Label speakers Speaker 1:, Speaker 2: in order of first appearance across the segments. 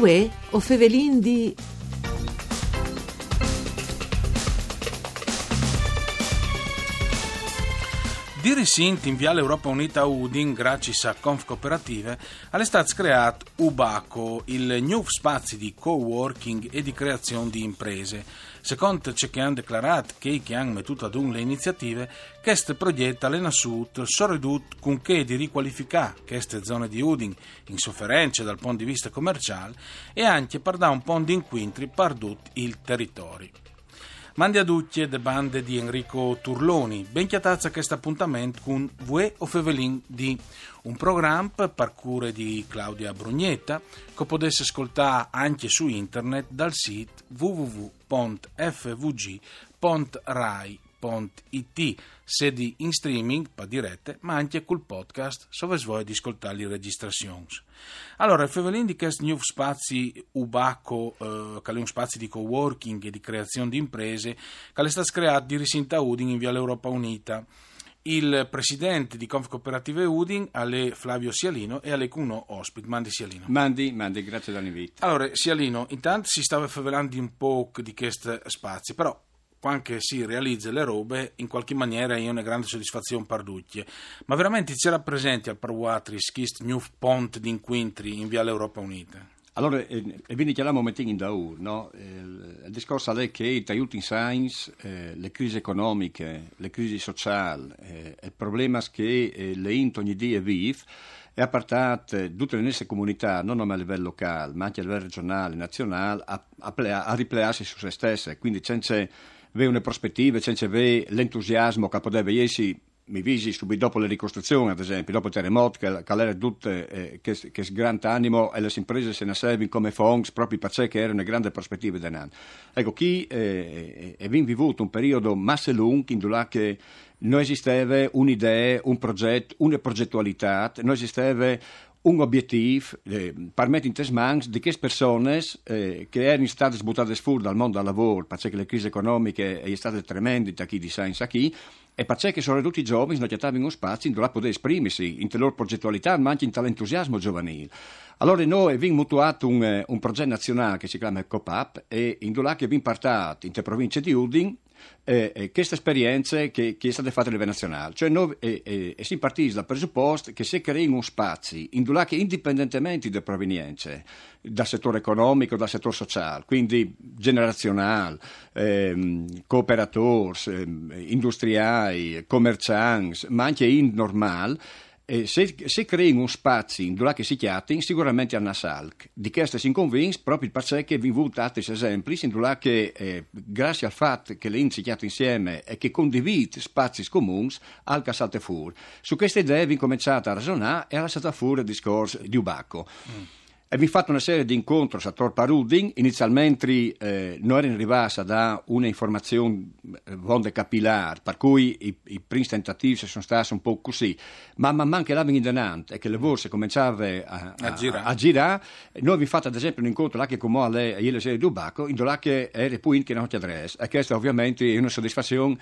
Speaker 1: Uè, o Fevelin di...
Speaker 2: Di recente in Viale Europa Unita Udin, grazie a Conf Cooperative, è stato creato UBACO, il nuovo spazio di co-working e di creazione di imprese. Secondo ciò che hanno dichiarato che, che hanno messo ad un le iniziative, questo progetto è nasciuto sorredut con che di riqualificare queste zone di Udin in sofferenza dal punto di vista commerciale e anche per dare un po' di inquintri perduti il territorio. Mandi a tutti le bande di Enrico Turloni, ben chiatazza questo appuntamento con Vue o Fevelin di. Un programma per cure di Claudia Brugnetta che potesse ascoltare anche su internet dal sito www.fvg.rai.com www.it sedi in streaming, per dirette, ma anche col podcast, vuoi di ascoltare le registrazioni. Allora, il Fevelin di questo nuovo spazio Ubaco, eh, che è un spazio di co-working e di creazione di imprese, che è stato creato di Risinta Udin in via l'Europa Unita. Il presidente di Conf Cooperative Udin, Ale Flavio Sialino, e Ale Cuno ospite. Mandi Sialino.
Speaker 3: Mandi, mandi, grazie dell'invito.
Speaker 2: Allora, Sialino, intanto si stava favelando un po' di questo spazio, però quando si realizza le robe, in qualche maniera ho una grande soddisfazione per. Ma veramente c'era presente al Parwatris questo new pont di inquintri in via l'Europa Unita?
Speaker 3: Allora, eh, e quindi chiamiamo un in da no? Eh, il discorso è che tra tutti i science, eh, le crisi economiche, le crisi sociali, eh, il problema è che eh, le int ogni dia vive, e ha portato tutte le nostre comunità, non a livello locale, ma anche a livello regionale, nazionale, a, a, a riplearsi su se stesse. Quindi senza avere una prospettiva, senza avere l'entusiasmo che poteva esserci mi visi subito dopo le ricostruzioni, ad esempio, dopo il terremoto, che, che era tutto eh, che, che grande animo e le imprese se ne servono come fonds proprio perché era una grande prospettiva anno. Ecco, chi eh, è vissuto un periodo massa lungo in cui non esisteva un'idea, un progetto, una progettualità, non esisteva un obiettivo eh, permette in tesmans di queste persone eh, che erano state sbuttate fuori dal mondo del lavoro perché le crisi economiche sono state tremende da chi di scienza a chi e perché sono tutti i giovani non uno spazio cui poter esprimersi in loro progettualità ma anche in entusiasmo giovanile. Allora noi abbiamo mutuato un, eh, un progetto nazionale che si chiama COPAP e in cui abbiamo portato in provincia di Udin eh, eh, queste esperienze che, che sono fatte a livello nazionale. Cioè noi eh, eh, si partì dal presupposto che se creiamo un spazio in cui indipendentemente da provenienze, dal settore economico, dal settore sociale, quindi generazionale, ehm, cooperatori, ehm, industriali, commercianti, ma anche in normale, eh, se, se crei un spazio in dove si chiati, sicuramente a Nasalc. Di questo si convince proprio perché vi ho altri esempi, in dove che, eh, grazie al fatto che le in si chiati insieme e che condivide spazi comuni, al casalte fuori. Su queste idee vi cominciate a ragionare e alla stata fuori il discorso di Ubacco. Mm. Abbiamo fatto una serie di incontri a Tor Parudin, inizialmente eh, noi eravamo arrivati da una informazione eh, vonde capillare, per cui i, i, primi tentativi sono stati un po' così, ma man mano che l'avevamo in denante e che le borse cominciavano a, a, a, girare. a, girare, noi abbiamo fatto ad esempio un incontro là che come a lei e di Ubacco, in dove era poi che non ti adresse, e questa ovviamente è una soddisfazione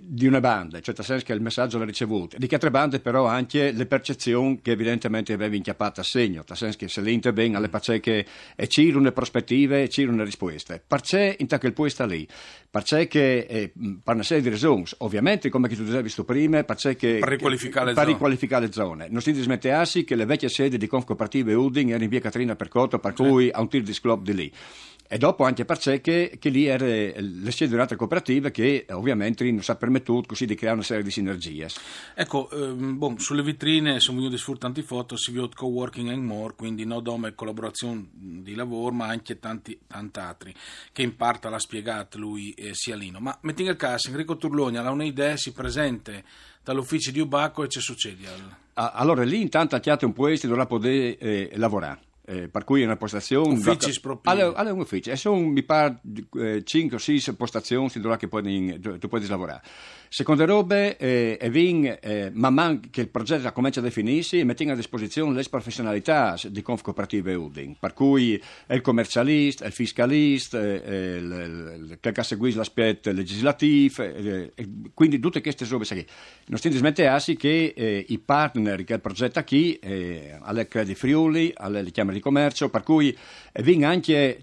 Speaker 3: di una banda, cioè nel senso che il messaggio l'ha ricevuto, di che altre bande però anche le percezioni che evidentemente aveva inchiappato a segno, nel senso che se l'inte ben alle pace che c'è una prospettiva e c'è una risposta. Perché il può sta lì? Perché che eh, per una serie di ragioni, ovviamente come tu hai visto prima, perché che
Speaker 2: per riqualificare,
Speaker 3: che, per riqualificare le zone. Non si dismetteassi che le vecchie sedi di Conf Cooperative Uding erano in via Catrina Percotto, per cui a un tir di club di lì. E dopo anche perché che, che lì era le sede di un'altra cooperativa che ovviamente non è permettuto così di creare una serie di sinergie.
Speaker 2: Ecco, ehm, bon, sulle vetrine sono venuti fuori tante foto, si vede co-working and more, quindi no dome collaborazione di lavoro, ma anche tanti, tanti altri, che in parte l'ha spiegato lui eh, Sialino. Ma metti il caso, Enrico Turloni ha un'idea, si presenta dall'ufficio di Ubacco e ci succede? Al...
Speaker 3: Allora lì intanto a Chiate un puesto dovrà poter eh, lavorare eh, per cui è una postazione
Speaker 2: uffici proprio.
Speaker 3: Alle, alle uffici e sono mi pare eh, 5 o 6 postazioni dove tu puoi, tu puoi lavorare seconde robe eh, e vin eh, man mano che il progetto comincia a definirsi mettiamo a disposizione le professionalità di Conf Cooperative Uding per cui è il commercialista, il fiscalista eh, eh il, che seguisce l'aspetto legislativo eh, quindi tutte queste robe non stiamo dimenticando che eh, i partner che il progetto qui alle Credi Friuli alle chiamano di commercio, per cui eh, vengono anche,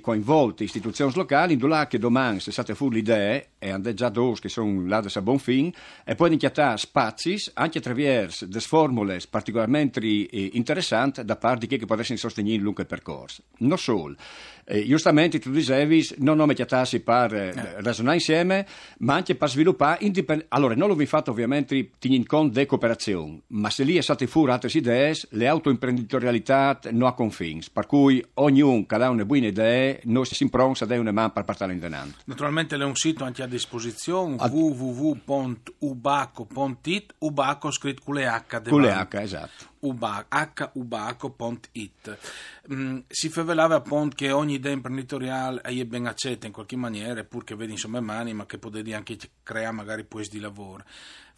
Speaker 3: coinvolte istituzioni locali, in là che domani se state fuori l'idea, e hanno già due che sono là da buon fin, e poi inchiatare spazi anche attraverso delle formule particolarmente eh, interessanti da parte di chi che potessero sostenere il lungo percorso. Non solo. Eh, giustamente tu dicevi, non ho mettiatassi per eh, eh. ragionare insieme, ma anche per sviluppare indipendente. Allora, non l'ho fatto ovviamente in conto di cooperazione, ma se lì è state fuori altre idee, le autoimprenditorialità non ha confini, per cui ognuno che ha una buona idea, non si impronsa da una mano per partire in denaro.
Speaker 2: Naturalmente c'è un sito anche a disposizione, Ad... www.ubaco.it, ubaco scritto con le H.
Speaker 3: Con le H, esatto
Speaker 2: hubaco.it. Mm, si favelava appunto che ogni idea imprenditoriale è ben accetta in qualche maniera, pur che vedi insomma mani, ma che potete anche creare magari posti di lavoro.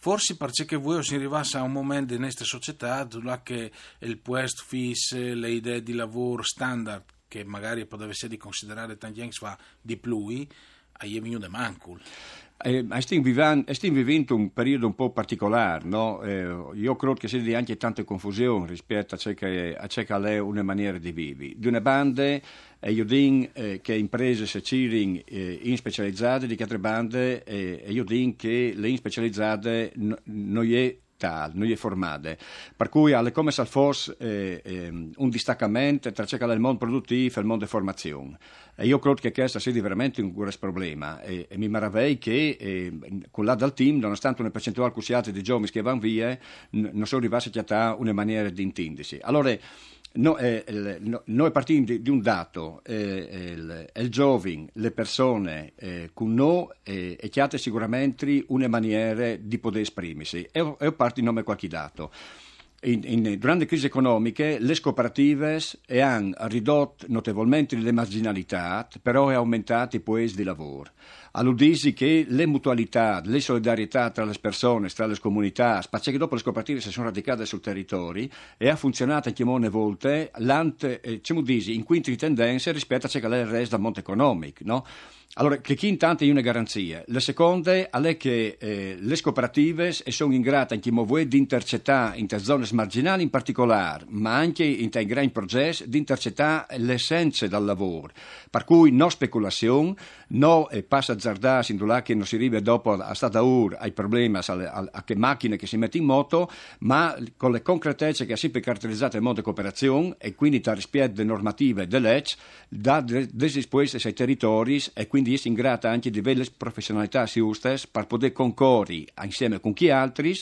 Speaker 2: Forse perché voi si arrivasse a un momento in questa società dove il puesto fisso, le idee di lavoro standard, che magari poteva essere di considerare tanti anni fa di più, è venuto mancul.
Speaker 3: Eh, stiamo vivendo un periodo un po' particolare, no? eh, io credo che sia anche tanta confusione rispetto a ciò che, a ciò che è una maniera di vivere. Di una banda, eh, io dico eh, che imprese si eh, in specializzate, di altre bande, eh, io dico che le in specializzate non è non è formate. Per cui è come se fosse eh, eh, un distaccamento tra il mondo produttivo e il mondo di formazione. E io credo che questo sia veramente un grosso problema e, e mi meraviglio che eh, con là dal team, nonostante una percentuale così alta di giovani che vanno via, n- non sono arrivati a una maniera di intendersi. Allora, No, eh, il, noi partiamo di, di, un dato, eh, il, il giovane, le persone eh, con noi eh, chiate sicuramente una maniera di poter esprimersi e, e parto di nome qualche dato. In, in, le crisi economiche le cooperative hanno ridotto notevolmente le marginalità, però hanno aumentato i posti di lavoro. Alludisi che le mutualità, le solidarietà tra le persone, tra le comunità, spazio che dopo le cooperative si sono radicate sul territorio e ha funzionato anche molte volte l'ante, eh, disi, in quinti di tendenza rispetto a ciò che è il resto del mondo economico, no? Allora, che chi intanto è una garanzia. La seconda è che eh, le cooperative sono in grado anche di intercettare in zone marginali in particolare, ma anche in grandi progetti di intercettare l'essenza del lavoro. Per cui no speculazione, no eh, là che non si arriva dopo a stata ur ai problemi a, a, che macchine che si mettono in moto, ma con le concretezze che si per caratterizzate il mondo di cooperazione e quindi tra rispetto normative dell'EC, da desispoeste ai territori e quindi è ingrata anche di belle professionalità giuste per poter concorrere insieme con chi altri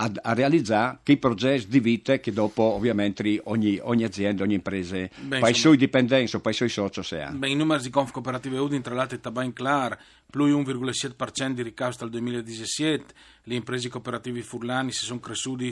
Speaker 3: a, a realizzare quei progetti di vita che dopo ovviamente ogni, ogni azienda, ogni impresa, per i suoi dipendenti o per i suoi soci se ha.
Speaker 2: Beh, i numeri di Conf Cooperative Udin tra l'altro è ben chiaro, più 1,7% di ricavo dal 2017, le imprese cooperative furlani si sono cresciute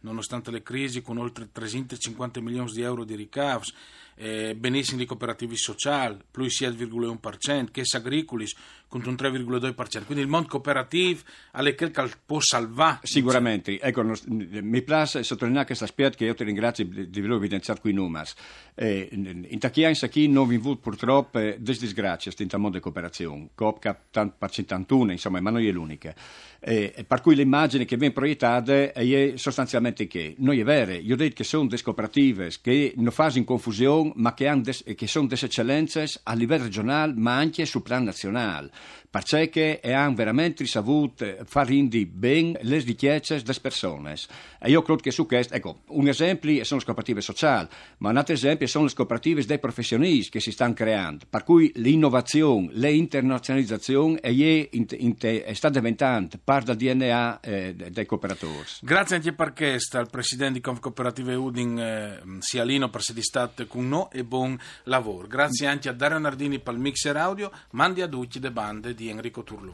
Speaker 2: nonostante le crisi con oltre 350 milioni di euro di ricavi eh, benissimo di cooperativi sociali, più 7,1%, che agricolis con un 3,2%. Quindi il mondo cooperativo quel che può salvare.
Speaker 3: Sicuramente. Ecco, mi piace sottolineare questo aspetto che io ti ringrazio di, averlo evidenziato qui numeri. Eh, in Tachia in qui non vi purtroppo eh, disgrazie in mondo di cooperazione. Coop per 51, insomma, ma non è l'unica. Eh, per cui l'immagine che viene proiettata è sostanzialmente che noi è vero, io ho detto che sono delle cooperative che non fanno confusione ma che, des, che sono delle eccellenze a livello regionale, ma anche sul piano nazionale, perché hanno veramente saputo far indi bene le richieste delle persone. E io credo che su questo, ecco, un esempio sono le cooperative sociali, ma un altro esempio sono le cooperative dei professionisti che si stanno creando, per cui l'innovazione, l'internazionalizzazione è, è, è sta diventando parte del DNA eh, dei cooperatori.
Speaker 2: Grazie anche per questo al presidente di Confcooperative Udin, eh, Sialino, per essere stato con noi e buon lavoro. Grazie anche a Dario Nardini per il mixer audio, mandi a tutti le bande di Enrico Turlù.